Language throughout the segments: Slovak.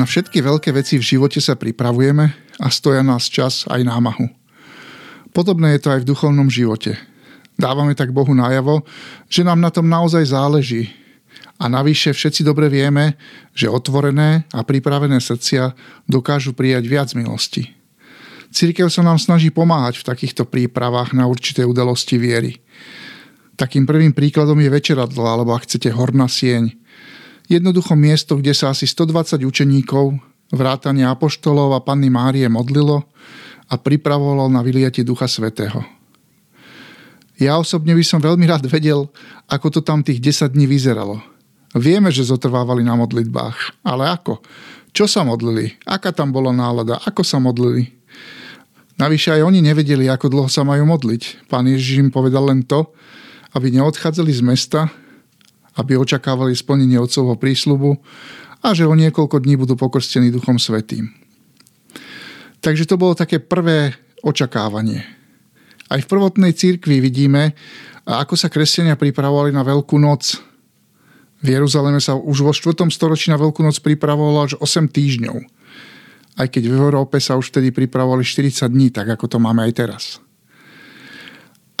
Na všetky veľké veci v živote sa pripravujeme a stoja nás čas aj námahu. Podobné je to aj v duchovnom živote. Dávame tak Bohu najavo, že nám na tom naozaj záleží. A navyše všetci dobre vieme, že otvorené a pripravené srdcia dokážu prijať viac milosti. Církev sa nám snaží pomáhať v takýchto prípravách na určité udalosti viery. Takým prvým príkladom je večeradlo, alebo ak chcete horná sieň. Jednoducho miesto, kde sa asi 120 učeníkov, vrátane apoštolov a panny Márie modlilo a pripravovalo na vyliatie Ducha Svetého. Ja osobne by som veľmi rád vedel, ako to tam tých 10 dní vyzeralo. Vieme, že zotrvávali na modlitbách, ale ako? Čo sa modlili? Aká tam bola nálada? Ako sa modlili? Navyše aj oni nevedeli, ako dlho sa majú modliť. Pán Ježiš im povedal len to, aby neodchádzali z mesta, aby očakávali splnenie otcovho prísľubu a že o niekoľko dní budú pokrstení Duchom Svetým. Takže to bolo také prvé očakávanie. Aj v prvotnej cirkvi vidíme, ako sa kresťania pripravovali na Veľkú noc. V Jeruzaleme sa už vo 4. storočí na Veľkú noc pripravovalo až 8 týždňov. Aj keď v Európe sa už vtedy pripravovali 40 dní, tak ako to máme aj teraz.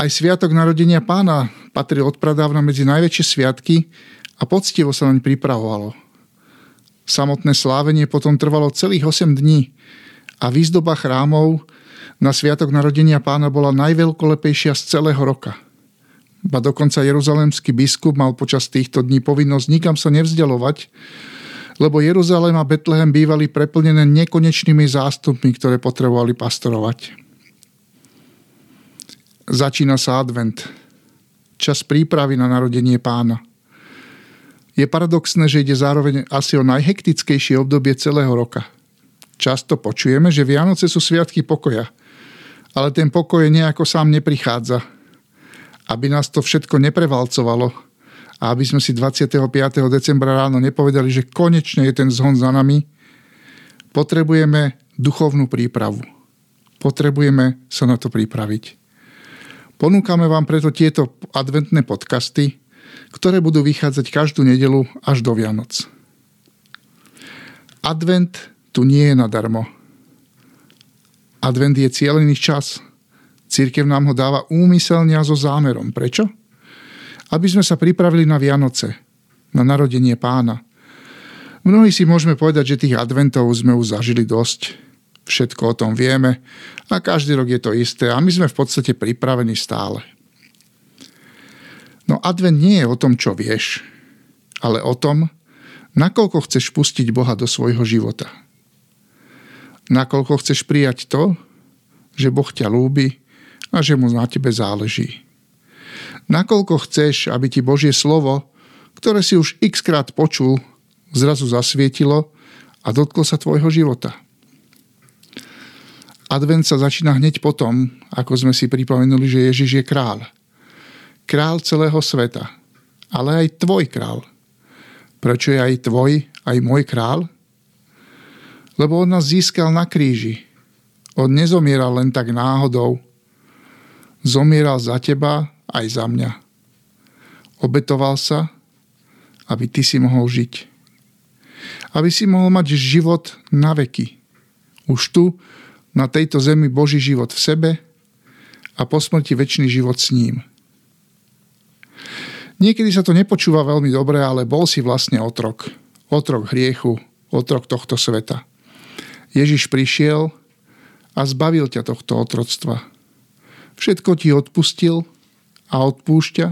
Aj sviatok narodenia pána patril odpradávna medzi najväčšie sviatky a poctivo sa naň pripravovalo. Samotné slávenie potom trvalo celých 8 dní a výzdoba chrámov na sviatok narodenia pána bola najveľkolepejšia z celého roka. Ba dokonca jeruzalemský biskup mal počas týchto dní povinnosť nikam sa nevzdialovať, lebo Jeruzalém a Betlehem bývali preplnené nekonečnými zástupmi, ktoré potrebovali pastorovať. Začína sa advent. Čas prípravy na narodenie pána. Je paradoxné, že ide zároveň asi o najhektickejšie obdobie celého roka. Často počujeme, že Vianoce sú sviatky pokoja. Ale ten pokoj nejako sám neprichádza. Aby nás to všetko neprevalcovalo a aby sme si 25. decembra ráno nepovedali, že konečne je ten zhon za nami, potrebujeme duchovnú prípravu. Potrebujeme sa na to pripraviť. Ponúkame vám preto tieto adventné podcasty, ktoré budú vychádzať každú nedelu až do Vianoc. Advent tu nie je nadarmo. Advent je cieľený čas. Církev nám ho dáva úmyselne a so zámerom. Prečo? Aby sme sa pripravili na Vianoce, na narodenie pána. Mnohí si môžeme povedať, že tých adventov sme už zažili dosť všetko o tom vieme a každý rok je to isté a my sme v podstate pripravení stále. No advent nie je o tom, čo vieš, ale o tom, nakoľko chceš pustiť Boha do svojho života. Nakoľko chceš prijať to, že Boh ťa lúbi a že mu na tebe záleží. Nakoľko chceš, aby ti Božie slovo, ktoré si už x krát počul, zrazu zasvietilo a dotklo sa tvojho života. Advent sa začína hneď potom, ako sme si pripomenuli, že Ježiš je král. Král celého sveta, ale aj tvoj král. Prečo je aj tvoj, aj môj král? Lebo on nás získal na kríži. On nezomieral len tak náhodou. Zomieral za teba aj za mňa. Obetoval sa, aby ty si mohol žiť. Aby si mohol mať život na veky. Už tu, na tejto zemi Boží život v sebe a po smrti väčší život s ním. Niekedy sa to nepočúva veľmi dobre, ale bol si vlastne otrok. Otrok hriechu, otrok tohto sveta. Ježiš prišiel a zbavil ťa tohto otroctva. Všetko ti odpustil a odpúšťa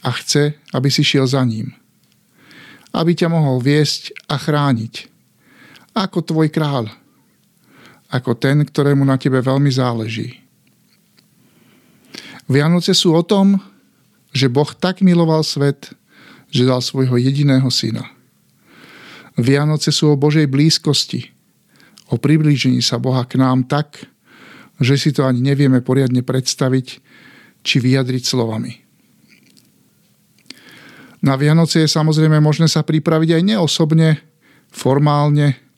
a chce, aby si šiel za ním. Aby ťa mohol viesť a chrániť. Ako tvoj kráľ ako ten, ktorému na tebe veľmi záleží. Vianoce sú o tom, že Boh tak miloval svet, že dal svojho jediného syna. Vianoce sú o Božej blízkosti, o priblížení sa Boha k nám tak, že si to ani nevieme poriadne predstaviť či vyjadriť slovami. Na Vianoce je samozrejme možné sa pripraviť aj neosobne, formálne,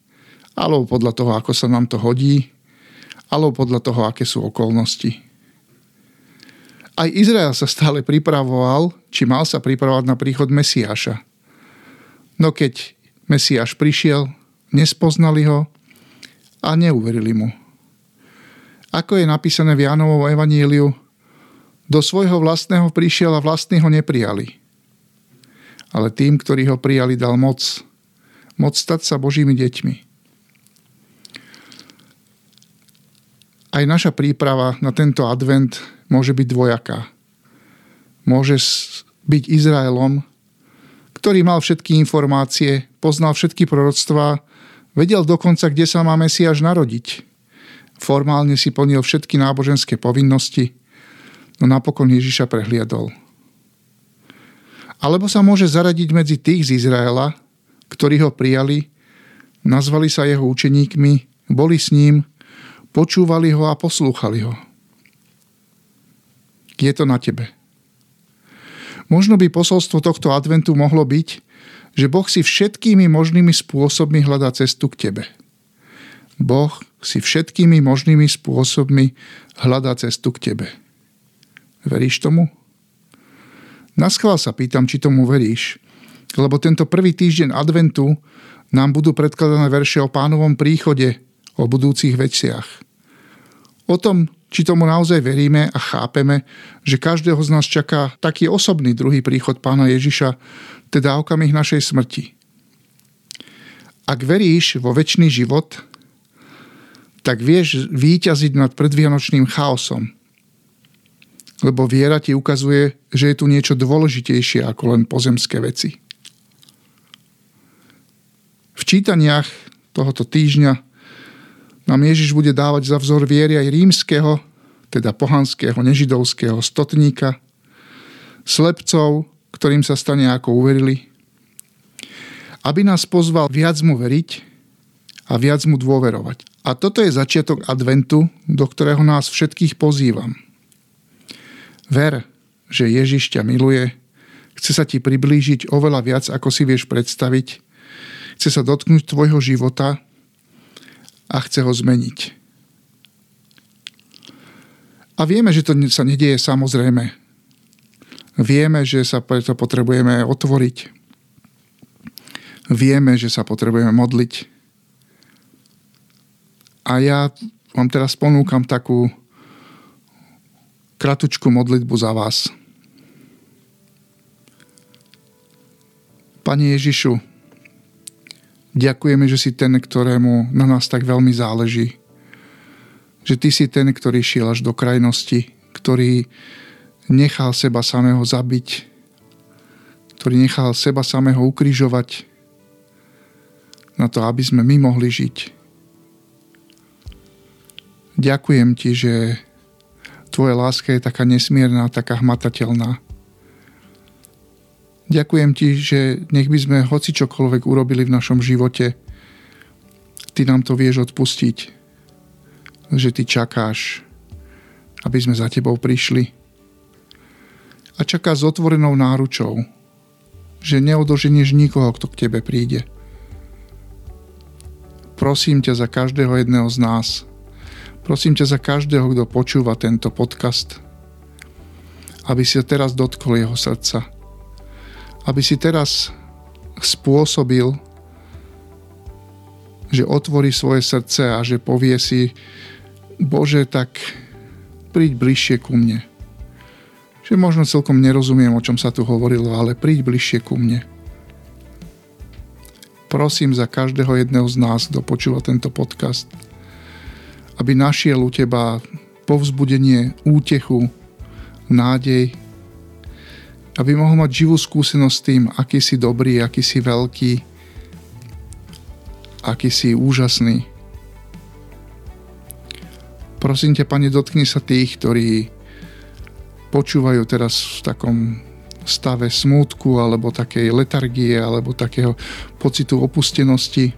alebo podľa toho, ako sa nám to hodí, alebo podľa toho, aké sú okolnosti. Aj Izrael sa stále pripravoval, či mal sa pripravovať na príchod Mesiáša. No keď Mesiáš prišiel, nespoznali ho a neuverili mu. Ako je napísané v Jánovom evaníliu, do svojho vlastného prišiel a vlastní ho neprijali. Ale tým, ktorí ho prijali, dal moc. Moc stať sa Božími deťmi. Aj naša príprava na tento advent môže byť dvojaká. Môže byť Izraelom, ktorý mal všetky informácie, poznal všetky proroctvá, vedel dokonca, kde sa má Mesiáš narodiť. Formálne si plnil všetky náboženské povinnosti, no napokon Ježiša prehliadol. Alebo sa môže zaradiť medzi tých z Izraela, ktorí ho prijali, nazvali sa jeho učeníkmi, boli s ním, počúvali ho a poslúchali ho. Je to na tebe. Možno by posolstvo tohto adventu mohlo byť, že Boh si všetkými možnými spôsobmi hľadá cestu k tebe. Boh si všetkými možnými spôsobmi hľadá cestu k tebe. Veríš tomu? Naschvál sa pýtam, či tomu veríš, lebo tento prvý týždeň adventu nám budú predkladané verše o pánovom príchode, o budúcich veciach. O tom, či tomu naozaj veríme a chápeme, že každého z nás čaká taký osobný druhý príchod pána Ježiša, teda okamih našej smrti. Ak veríš vo väčší život, tak vieš výťaziť nad predvianočným chaosom. Lebo viera ti ukazuje, že je tu niečo dôležitejšie ako len pozemské veci. V čítaniach tohoto týždňa nám Ježiš bude dávať za vzor viery aj rímskeho, teda pohanského, nežidovského stotníka, slepcov, ktorým sa stane ako uverili, aby nás pozval viac mu veriť a viac mu dôverovať. A toto je začiatok adventu, do ktorého nás všetkých pozývam. Ver, že Ježiš ťa miluje, chce sa ti priblížiť oveľa viac, ako si vieš predstaviť, chce sa dotknúť tvojho života a chce ho zmeniť. A vieme, že to sa nedieje samozrejme. Vieme, že sa preto potrebujeme otvoriť. Vieme, že sa potrebujeme modliť. A ja vám teraz ponúkam takú kratučku modlitbu za vás. Pane Ježišu, Ďakujeme, že si ten, ktorému na nás tak veľmi záleží. Že ty si ten, ktorý šiel až do krajnosti, ktorý nechal seba samého zabiť, ktorý nechal seba samého ukrižovať na to, aby sme my mohli žiť. Ďakujem ti, že tvoja láska je taká nesmierna, taká hmatateľná. Ďakujem ti, že nech by sme hoci čokoľvek urobili v našom živote, ty nám to vieš odpustiť, že ty čakáš, aby sme za tebou prišli. A čaká s otvorenou náručou, že neodoženieš nikoho, kto k tebe príde. Prosím ťa za každého jedného z nás. Prosím ťa za každého, kto počúva tento podcast, aby si teraz dotkol jeho srdca aby si teraz spôsobil, že otvorí svoje srdce a že povie si, Bože, tak príď bližšie ku mne. Že možno celkom nerozumiem, o čom sa tu hovorilo, ale príď bližšie ku mne. Prosím za každého jedného z nás, kto počúva tento podcast, aby našiel u teba povzbudenie, útechu, nádej aby mohol mať živú skúsenosť s tým, aký si dobrý, aký si veľký, aký si úžasný. Prosím ťa, Pane, dotkni sa tých, ktorí počúvajú teraz v takom stave smútku alebo takej letargie alebo takého pocitu opustenosti.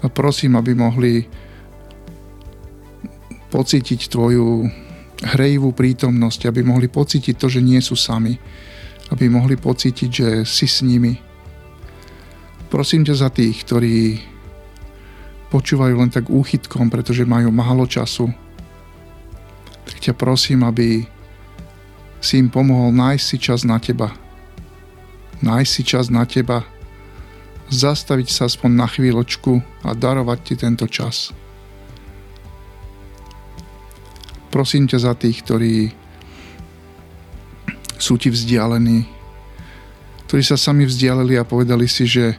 A prosím, aby mohli pocítiť Tvoju hrejivú prítomnosť, aby mohli pocítiť to, že nie sú sami, aby mohli pocítiť, že si s nimi. Prosím ťa za tých, ktorí počúvajú len tak úchytkom, pretože majú málo času, tak ťa prosím, aby si im pomohol nájsť si čas na teba. Nájsť si čas na teba zastaviť sa aspoň na chvíľočku a darovať ti tento čas. Prosím ťa za tých, ktorí sú ti vzdialení, ktorí sa sami vzdialili a povedali si, že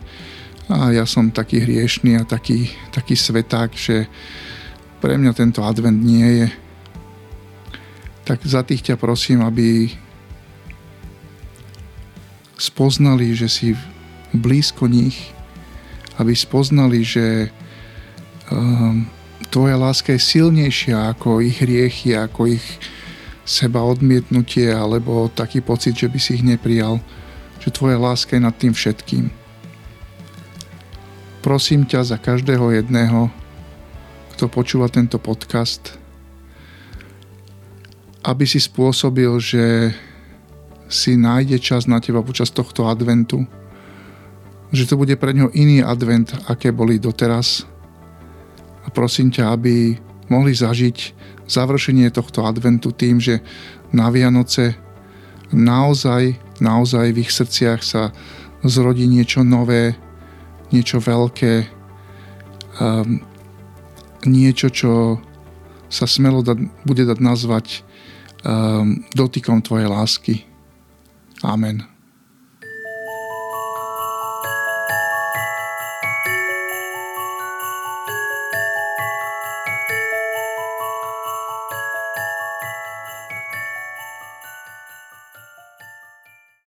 a ja som taký hriešný a taký, taký sveták, že pre mňa tento advent nie je. Tak za tých ťa prosím, aby spoznali, že si blízko nich, aby spoznali, že um, tvoja láska je silnejšia ako ich hriechy, ako ich seba odmietnutie alebo taký pocit, že by si ich neprijal, že tvoja láska je nad tým všetkým. Prosím ťa za každého jedného, kto počúva tento podcast, aby si spôsobil, že si nájde čas na teba počas tohto adventu, že to bude pre ňo iný advent, aké boli doteraz, a prosím ťa, aby mohli zažiť završenie tohto adventu tým, že na Vianoce naozaj, naozaj v ich srdciach sa zrodí niečo nové, niečo veľké, um, niečo, čo sa smelo dať, bude dať nazvať um, dotykom Tvojej lásky. Amen.